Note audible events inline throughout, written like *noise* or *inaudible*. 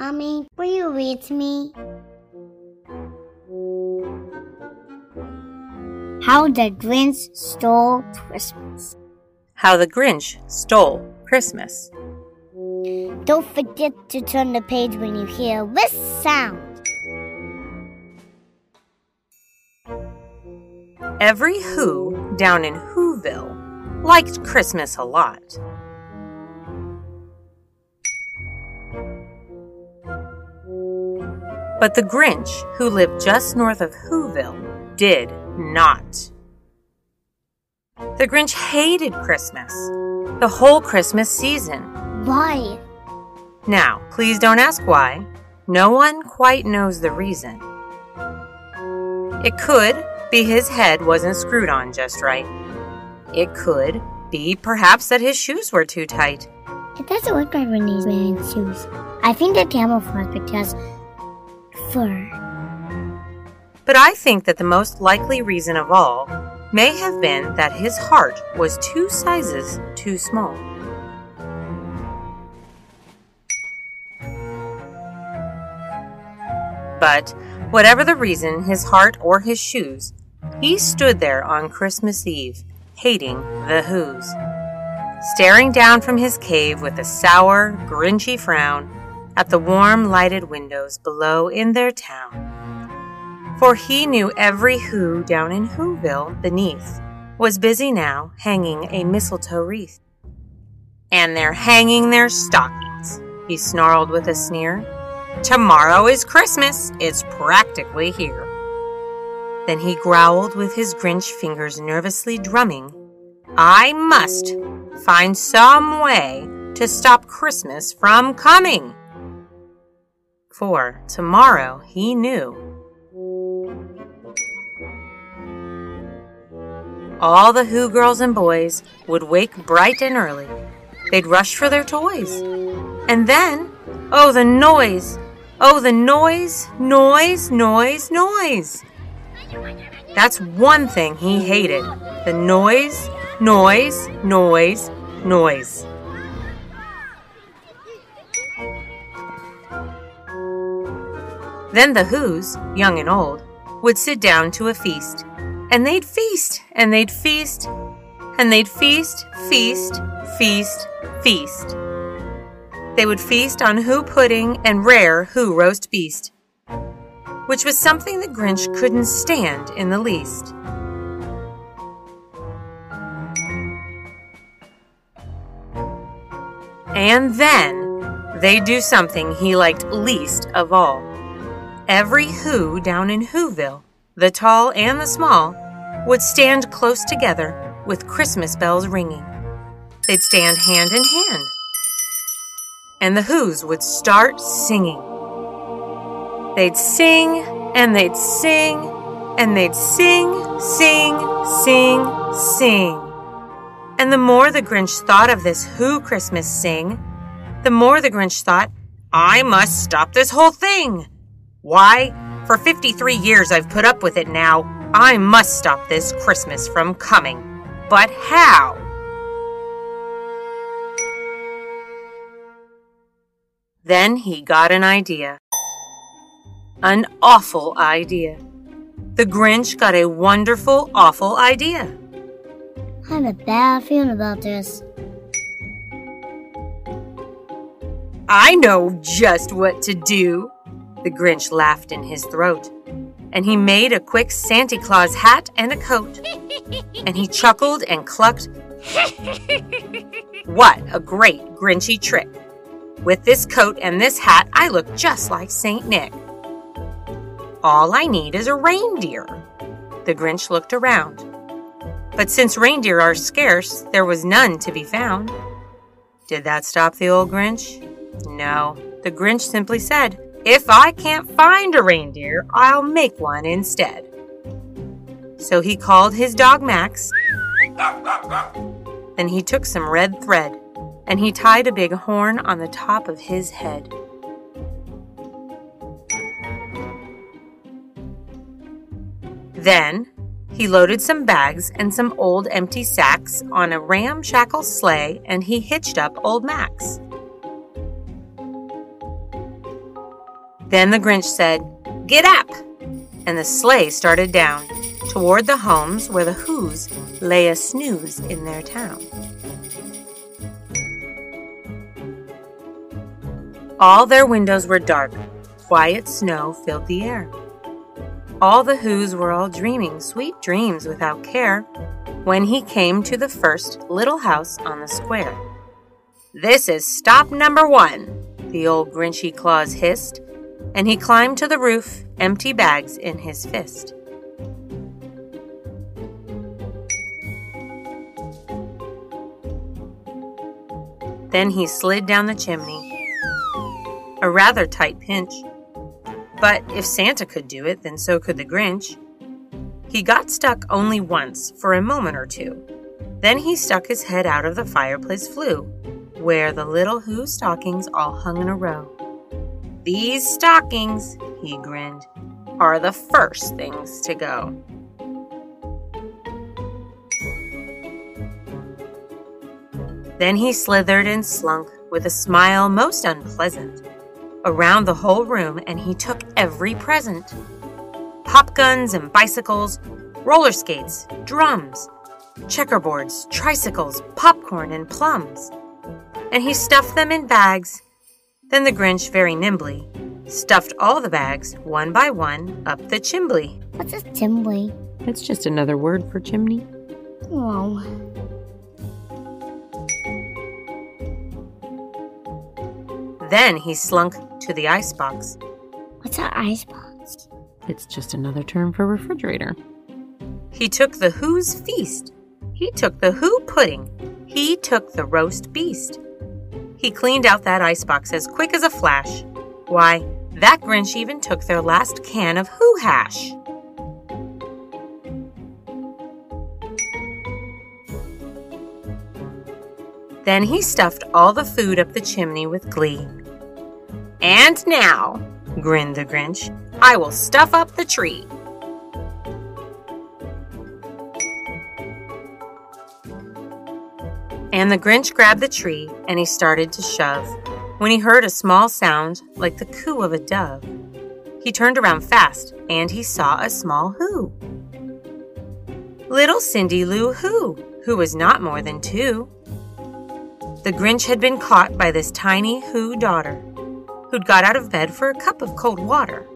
Mommy, will you read to me? How the Grinch Stole Christmas. How the Grinch Stole Christmas. Don't forget to turn the page when you hear this sound. Every Who down in Whoville liked Christmas a lot. But the Grinch, who lived just north of Whoville, did not. The Grinch hated Christmas, the whole Christmas season. Why? Now, please don't ask why. No one quite knows the reason. It could be his head wasn't screwed on just right. It could be perhaps that his shoes were too tight. It doesn't look like when he's wearing shoes. I think they're camouflage because But I think that the most likely reason of all may have been that his heart was two sizes too small. But whatever the reason, his heart or his shoes, he stood there on Christmas Eve, hating the Who's. Staring down from his cave with a sour, grinchy frown at the warm lighted windows below in their town. For he knew every Who down in Whoville beneath was busy now hanging a mistletoe wreath. And they're hanging their stockings, he snarled with a sneer. Tomorrow is Christmas. It's practically here. Then he growled with his Grinch fingers nervously drumming. I must find some way to stop Christmas from coming. For tomorrow, he knew. All the Who girls and boys would wake bright and early. They'd rush for their toys. And then, oh, the noise! Oh, the noise, noise, noise, noise. That's one thing he hated the noise, noise, noise, noise. Then the Who's, young and old, would sit down to a feast. And they'd feast, and they'd feast, and they'd feast, feast, feast, feast. They would feast on Who pudding and rare Who roast beast, which was something the Grinch couldn't stand in the least. And then they'd do something he liked least of all. Every Who down in Whoville, the tall and the small, would stand close together with Christmas bells ringing. They'd stand hand in hand and the Who's would start singing. They'd sing and they'd sing and they'd sing, sing, sing, sing. And the more the Grinch thought of this Who Christmas sing, the more the Grinch thought, I must stop this whole thing. Why? For 53 years I've put up with it now. I must stop this Christmas from coming. But how? Then he got an idea. An awful idea. The Grinch got a wonderful, awful idea. I have a bad feeling about this. I know just what to do. The Grinch laughed in his throat. And he made a quick Santa Claus hat and a coat. and he chuckled and clucked. *laughs* what a great Grinchy trick! With this coat and this hat, I look just like St. Nick. All I need is a reindeer. The Grinch looked around. But since reindeer are scarce, there was none to be found. Did that stop the old Grinch? No. The Grinch simply said, If I can't find a reindeer, I'll make one instead. So he called his dog Max. Then he took some red thread and he tied a big horn on the top of his head. Then he loaded some bags and some old empty sacks on a ramshackle sleigh and he hitched up old Max. Then the Grinch said, Get up! And the sleigh started down toward the homes where the Who's lay a snooze in their town. All their windows were dark. Quiet snow filled the air. All the Who's were all dreaming sweet dreams without care when he came to the first little house on the square. This is stop number one, the old Grinchy Claus hissed, and he climbed to the roof, empty bags in his fist. Then he slid down the chimney. A rather tight pinch. But if Santa could do it, then so could the Grinch. He got stuck only once for a moment or two. Then he stuck his head out of the fireplace flue, where the little Who stockings all hung in a row. These stockings, he grinned, are the first things to go. Then he slithered and slunk with a smile most unpleasant around the whole room and he took every present pop guns and bicycles, roller skates, drums, checkerboards, tricycles, popcorn, and plums. And he stuffed them in bags. Then the Grinch, very nimbly, stuffed all the bags, one by one, up the chimbley. What's a chimbley? It's just another word for chimney. Oh. Then he slunk to the icebox. What's an icebox? It's just another term for refrigerator. He took the Who's feast. He took the Who pudding. He took the roast beast. He cleaned out that icebox as quick as a flash. Why, that Grinch even took their last can of Who hash. Then he stuffed all the food up the chimney with glee. And now, grinned the Grinch, I will stuff up the tree. And the Grinch grabbed the tree and he started to shove when he heard a small sound like the coo of a dove. He turned around fast and he saw a small Who. Little Cindy Lou Who, who was not more than two. The Grinch had been caught by this tiny Who daughter who'd got out of bed for a cup of cold water.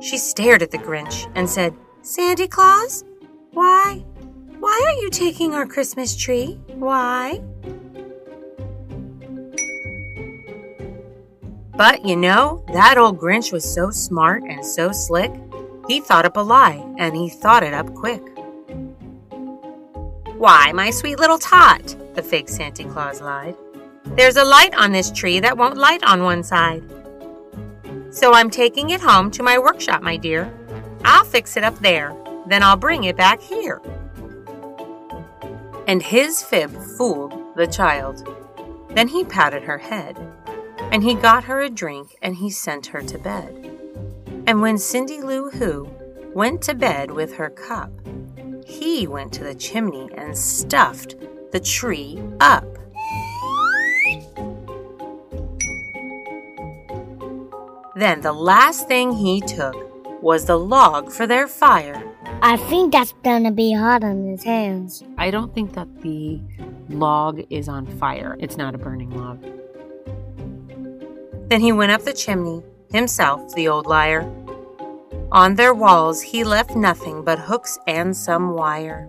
She stared at the Grinch and said, Sandy Claus? Why? Why are you taking our Christmas tree? Why? But you know, that old Grinch was so smart and so slick, he thought up a lie, and he thought it up quick. Why, my sweet little tot, the fake Santa Claus lied. There's a light on this tree that won't light on one side. So I'm taking it home to my workshop, my dear. I'll fix it up there, then I'll bring it back here. And his fib fooled the child. Then he patted her head, and he got her a drink, and he sent her to bed. And when Cindy Lou Who went to bed with her cup, he went to the chimney and stuffed the tree up. Then the last thing he took was the log for their fire. I think that's gonna be hot on his hands. I don't think that the log is on fire. It's not a burning log. Then he went up the chimney, himself, the old liar. On their walls he left nothing but hooks and some wire.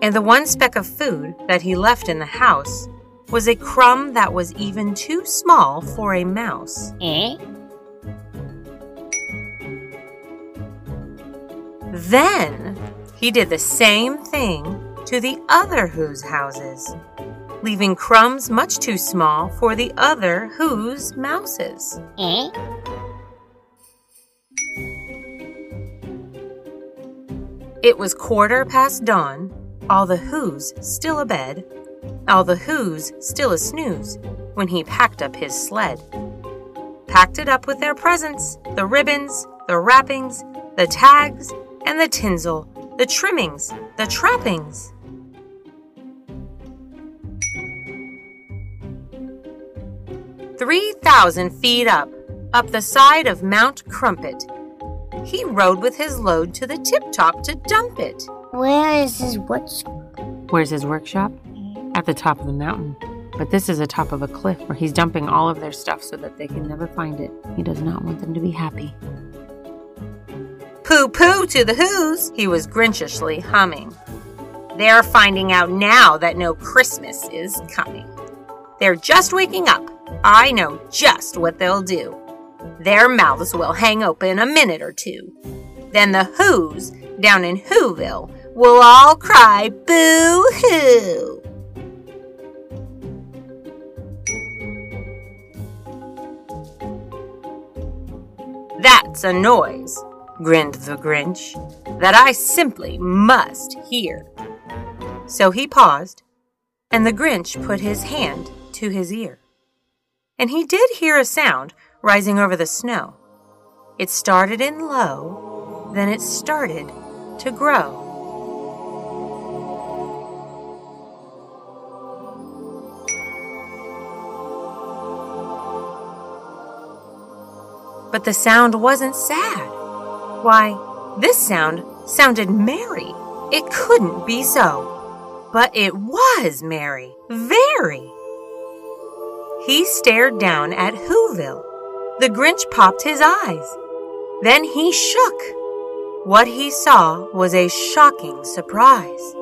And the one speck of food that he left in the house was a crumb that was even too small for a mouse. Eh? Then he did the same thing to the other Who's houses, leaving crumbs much too small for the other Who's mouses. Eh? It was quarter past dawn, all the Who's still abed, all the Who's still a snooze, when he packed up his sled. Packed it up with their presents, the ribbons, the wrappings, the tags, and the tinsel, the trimmings, the trappings. Three thousand feet up, up the side of Mount Crumpet. He rode with his load to the tip top to dump it. Where is his what? Where's his workshop? At the top of the mountain. But this is the top of a cliff where he's dumping all of their stuff so that they can never find it. He does not want them to be happy. Pooh pooh to the Who's, he was grinchishly humming. They're finding out now that no Christmas is coming. They're just waking up. I know just what they'll do. Their mouths will hang open a minute or two. Then the Who's down in Whoville will all cry boo hoo. That's a noise, grinned the Grinch, that I simply must hear. So he paused, and the Grinch put his hand to his ear. And he did hear a sound rising over the snow. It started in low, then it started to grow. But the sound wasn't sad. Why, this sound sounded merry. It couldn't be so. But it was merry. Very. He stared down at Whoville. The Grinch popped his eyes. Then he shook. What he saw was a shocking surprise.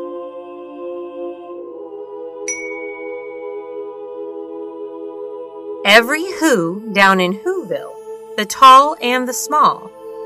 Every Who down in Whoville the tall and the small,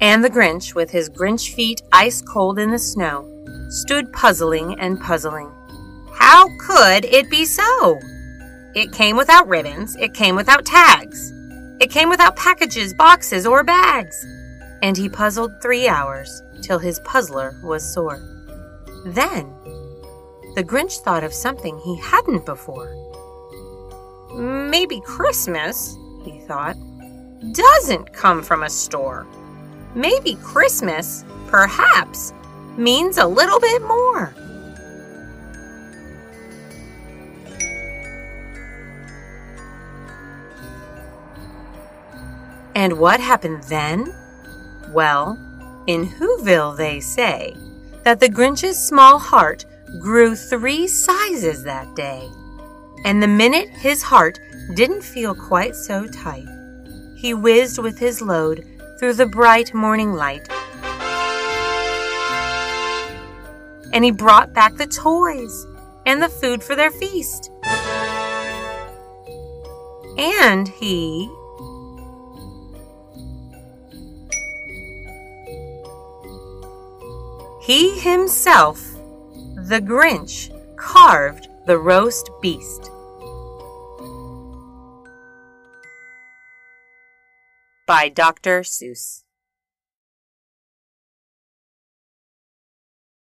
And the Grinch, with his Grinch feet ice cold in the snow, stood puzzling and puzzling. How could it be so? It came without ribbons, it came without tags, it came without packages, boxes, or bags. And he puzzled three hours till his puzzler was sore. Then the Grinch thought of something he hadn't before. Maybe Christmas, he thought, doesn't come from a store. Maybe Christmas, perhaps, means a little bit more. And what happened then? Well, in Whoville they say that the Grinch's small heart grew three sizes that day. And the minute his heart didn't feel quite so tight, he whizzed with his load through the bright morning light. And he brought back the toys and the food for their feast. And he He himself, the Grinch, carved the roast beast. By Dr. Seuss.